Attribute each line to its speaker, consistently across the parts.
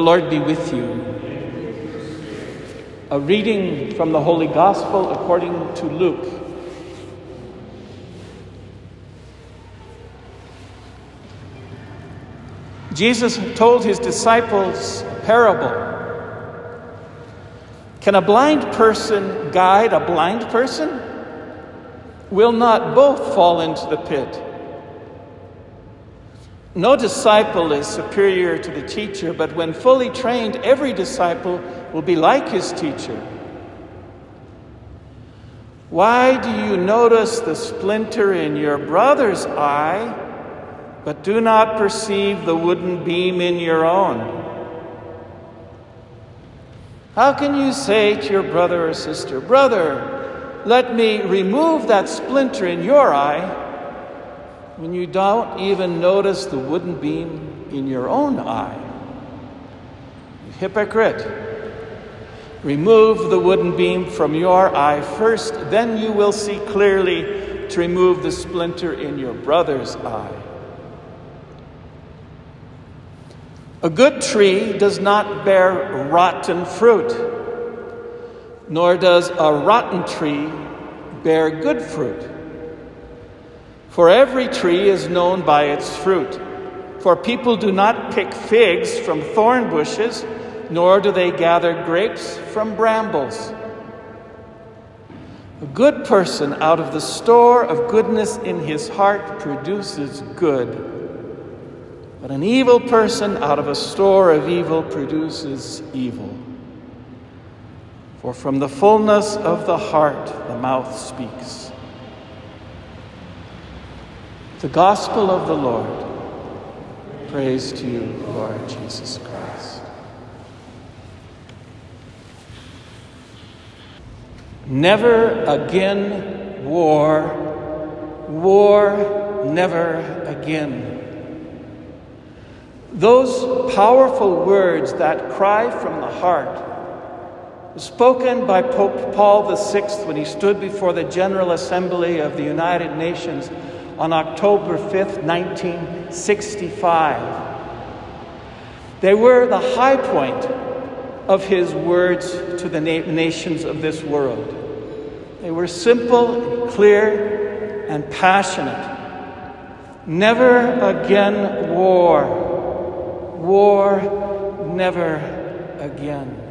Speaker 1: Lord be with you. A reading from the Holy Gospel according to Luke. Jesus told his disciples a parable. Can a blind person guide a blind person? Will not both fall into the pit? No disciple is superior to the teacher, but when fully trained, every disciple will be like his teacher. Why do you notice the splinter in your brother's eye, but do not perceive the wooden beam in your own? How can you say to your brother or sister, Brother, let me remove that splinter in your eye? When you don't even notice the wooden beam in your own eye. Hypocrite. Remove the wooden beam from your eye first, then you will see clearly to remove the splinter in your brother's eye. A good tree does not bear rotten fruit, nor does a rotten tree bear good fruit. For every tree is known by its fruit. For people do not pick figs from thorn bushes, nor do they gather grapes from brambles. A good person out of the store of goodness in his heart produces good. But an evil person out of a store of evil produces evil. For from the fullness of the heart the mouth speaks. The Gospel of the Lord. Praise to you, Lord Jesus Christ. Never again war, war never again. Those powerful words that cry from the heart spoken by Pope Paul VI when he stood before the General Assembly of the United Nations on October 5th, 1965. They were the high point of his words to the na- nations of this world. They were simple, clear, and passionate. Never again war. War never again.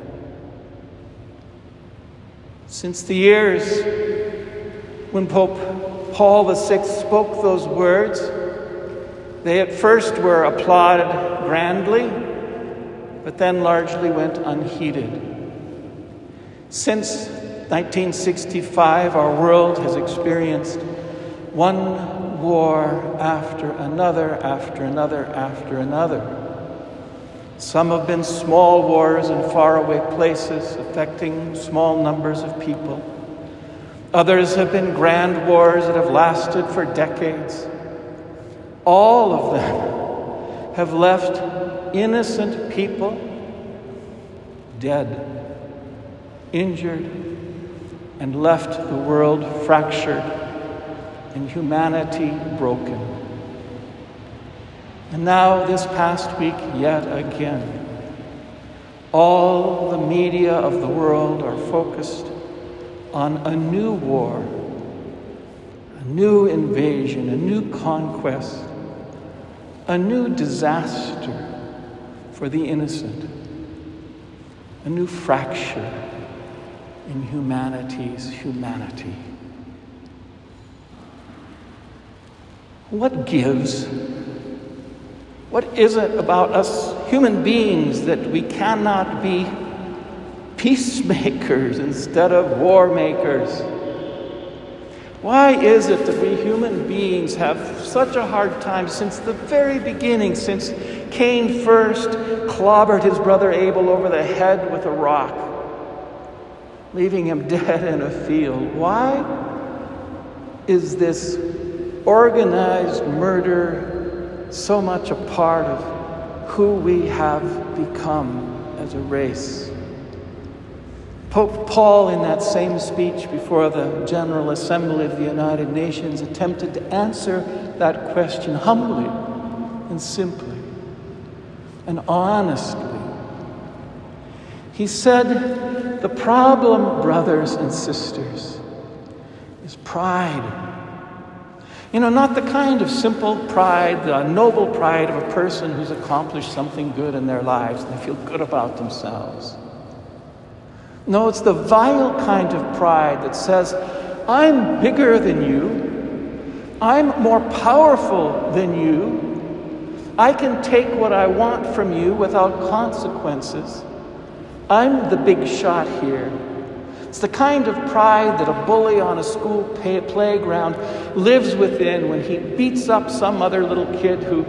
Speaker 1: Since the years when Pope Paul VI spoke those words, they at first were applauded grandly, but then largely went unheeded. Since 1965, our world has experienced one war after another, after another, after another. Some have been small wars in faraway places affecting small numbers of people. Others have been grand wars that have lasted for decades. All of them have left innocent people dead, injured, and left the world fractured and humanity broken. And now, this past week, yet again, all the media of the world are focused on a new war, a new invasion, a new conquest, a new disaster for the innocent, a new fracture in humanity's humanity. What gives? What is it about us human beings that we cannot be peacemakers instead of war makers? Why is it that we human beings have such a hard time since the very beginning, since Cain first clobbered his brother Abel over the head with a rock, leaving him dead in a field? Why is this organized murder so much a part of who we have become as a race? Pope Paul, in that same speech before the General Assembly of the United Nations, attempted to answer that question humbly and simply and honestly He said, The problem, brothers and sisters, is pride. You know, not the kind of simple pride, the noble pride of a person who's accomplished something good in their lives and they feel good about themselves. No, it's the vile kind of pride that says, I'm bigger than you, I'm more powerful than you, I can take what I want from you without consequences. I'm the big shot here. It's the kind of pride that a bully on a school pay- playground lives within when he beats up some other little kid who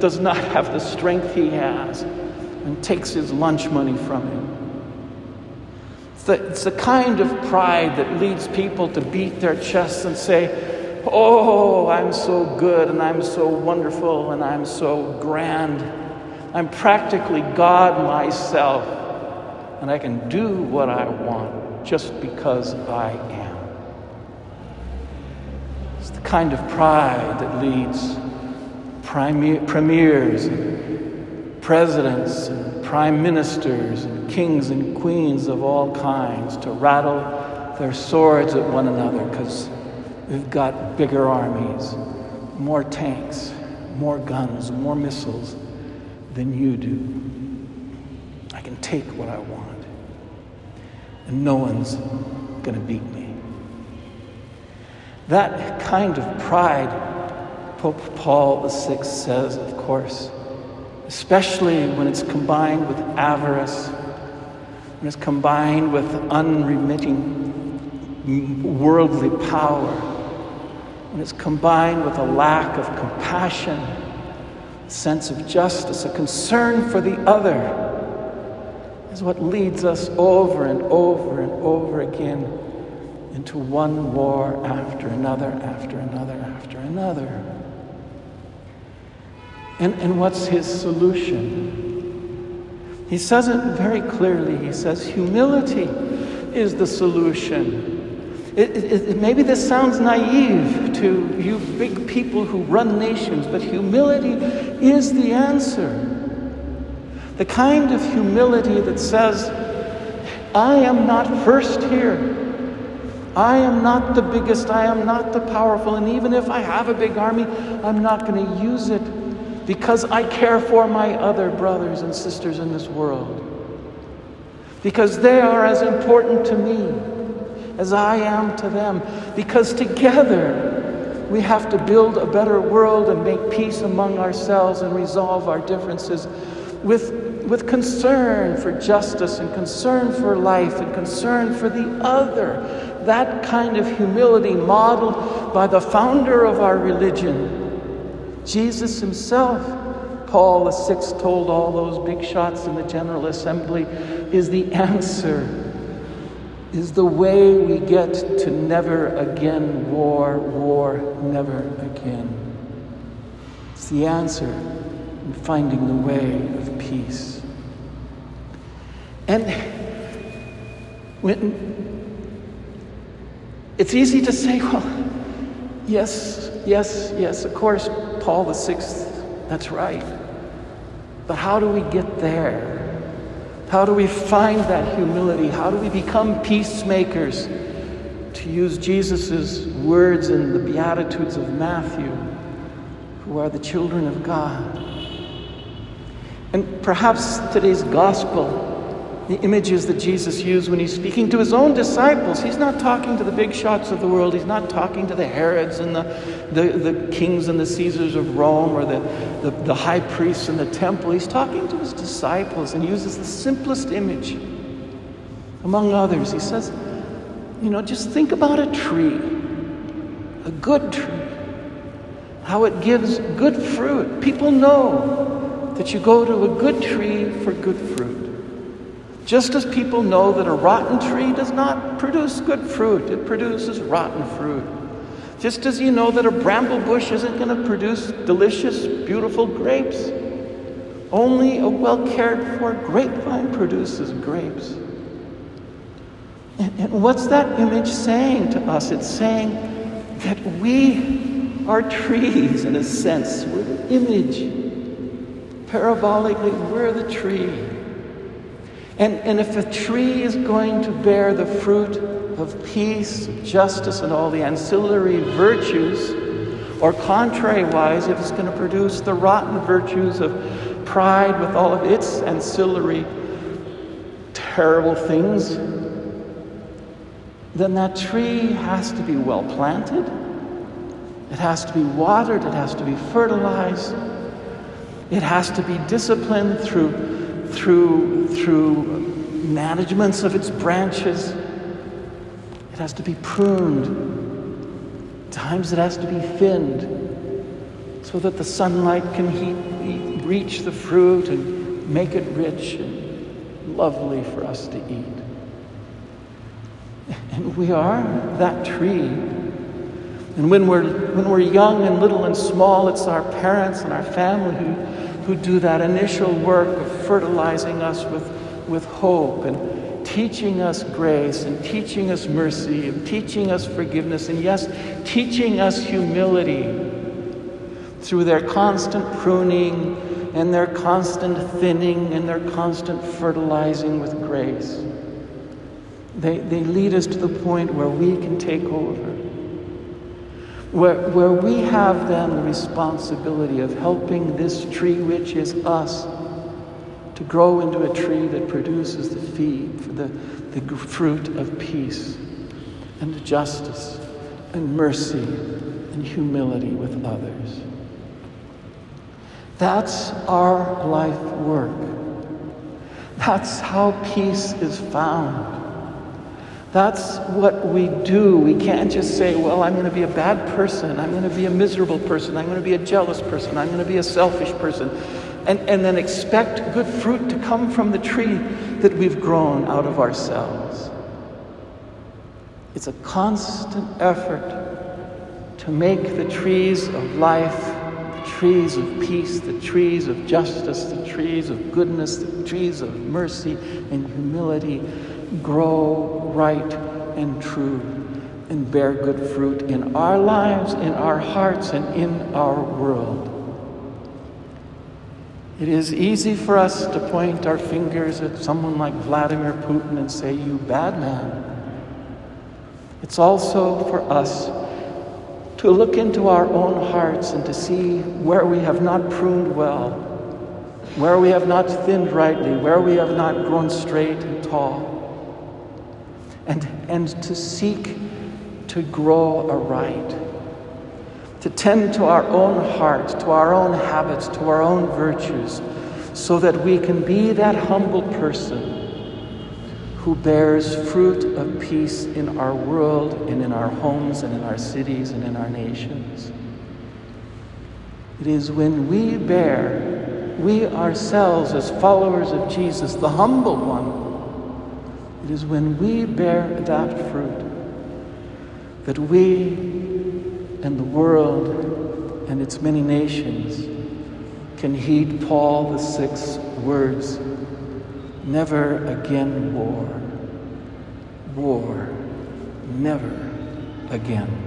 Speaker 1: does not have the strength he has and takes his lunch money from him. It's the, it's the kind of pride that leads people to beat their chests and say, Oh, I'm so good and I'm so wonderful and I'm so grand. I'm practically God myself and I can do what I want just because I am. It's the kind of pride that leads premiers, presidents, and prime ministers, and kings and queens of all kinds to rattle their swords at one another because we've got bigger armies, more tanks, more guns, more missiles than you do. I can take what I want and no one's going to beat me. That kind of pride, Pope Paul VI says, of course, especially when it's combined with avarice, when it's combined with unremitting worldly power, when it's combined with a lack of compassion, a sense of justice, a concern for the other is what leads us over and over and over again into one war after another, after another, after another. And, and what's his solution? He says it very clearly. He says, humility is the solution. It, it, it, maybe this sounds naive to you big people who run nations, but humility is the answer. The kind of humility that says, I am not first here. I am not the biggest, I am not the powerful, and even if I have a big army, I'm not going to use it because I care for my other brothers and sisters in this world. Because they are as important to me as I am to them. Because together we have to build a better world and make peace among ourselves and resolve our differences with with concern for justice and concern for life and concern for the other. That kind of humility modeled by the founder of our religion, Jesus himself. Paul VI told all those big shots in the General Assembly is the answer, is the way we get to never again war, war, never again. It's the answer in finding the way of peace. And when it's easy to say, well, yes, yes, yes, of course, Paul the Sixth, that's right. But how do we get there? How do we find that humility? How do we become peacemakers? To use Jesus' words in the Beatitudes of Matthew, who are the children of God. And perhaps today's gospel the images that Jesus used when he's speaking to his own disciples. He's not talking to the big shots of the world. He's not talking to the Herods and the, the, the kings and the Caesars of Rome or the, the, the high priests in the temple. He's talking to his disciples and uses the simplest image. Among others, he says, you know, just think about a tree, a good tree, how it gives good fruit. People know that you go to a good tree for good fruit. Just as people know that a rotten tree does not produce good fruit, it produces rotten fruit. Just as you know that a bramble bush isn't going to produce delicious, beautiful grapes. Only a well cared for grapevine produces grapes. And, and, what's that image saying to us? It's saying that we are trees in a sense. We're the image. Parabolically, we're the tree. And, and if a tree is going to bear the fruit of peace, justice, and all the ancillary virtues, or contrariwise, if it's going to produce the rotten virtues of pride with all of its ancillary terrible things, then that tree has to be well planted. It has to be watered. It has to be fertilized. It has to be disciplined through, through, through managements of its branches. It has to be pruned. Times it has to be thinned so that the sunlight can reach the fruit and make it rich and lovely for us to eat. And we are that tree. And when we're, when we're young and little and small, it's our parents and our family who, who do that initial work of fertilizing us with, with hope and teaching us grace and teaching us mercy and teaching us forgiveness and, yes, teaching us humility through their constant pruning and their constant thinning and their constant fertilizing with grace. They, they lead us to the point where we can take over, where, where we have then the responsibility of helping this tree, which is us, to grow into a tree that produces the feed, for the, the fruit of peace and justice and mercy and humility with others. That's our life work. That's how peace is found. That's what we do. We can't just say, well, I'm going to be a bad person. I'm going to be a miserable person. I'm going to be a jealous person. I'm going to be a selfish person. And, and then expect good fruit to come from the tree that we've grown out of ourselves. It's a constant effort to make the trees of life, the trees of peace, the trees of justice, the trees of goodness, the trees of mercy and humility grow right and true and bear good fruit in our lives, in our hearts, and in our world. It is easy for us to point our fingers at someone like Vladimir Putin and say, You bad man. It's also for us to look into our own hearts and to see where we have not pruned well, where we have not thinned rightly, where we have not grown straight and tall and, and to seek to grow aright, to tend to our own hearts, to our own habits, to our own virtues, so that we can be that humble person who bears fruit of peace in our world and in our homes and in our cities and in our nations. It is when we bear, we ourselves as followers of Jesus, the humble one, it is when we bear that fruit that we and the world and its many nations can heed Paul the Sixth's words never again war. War. Never again.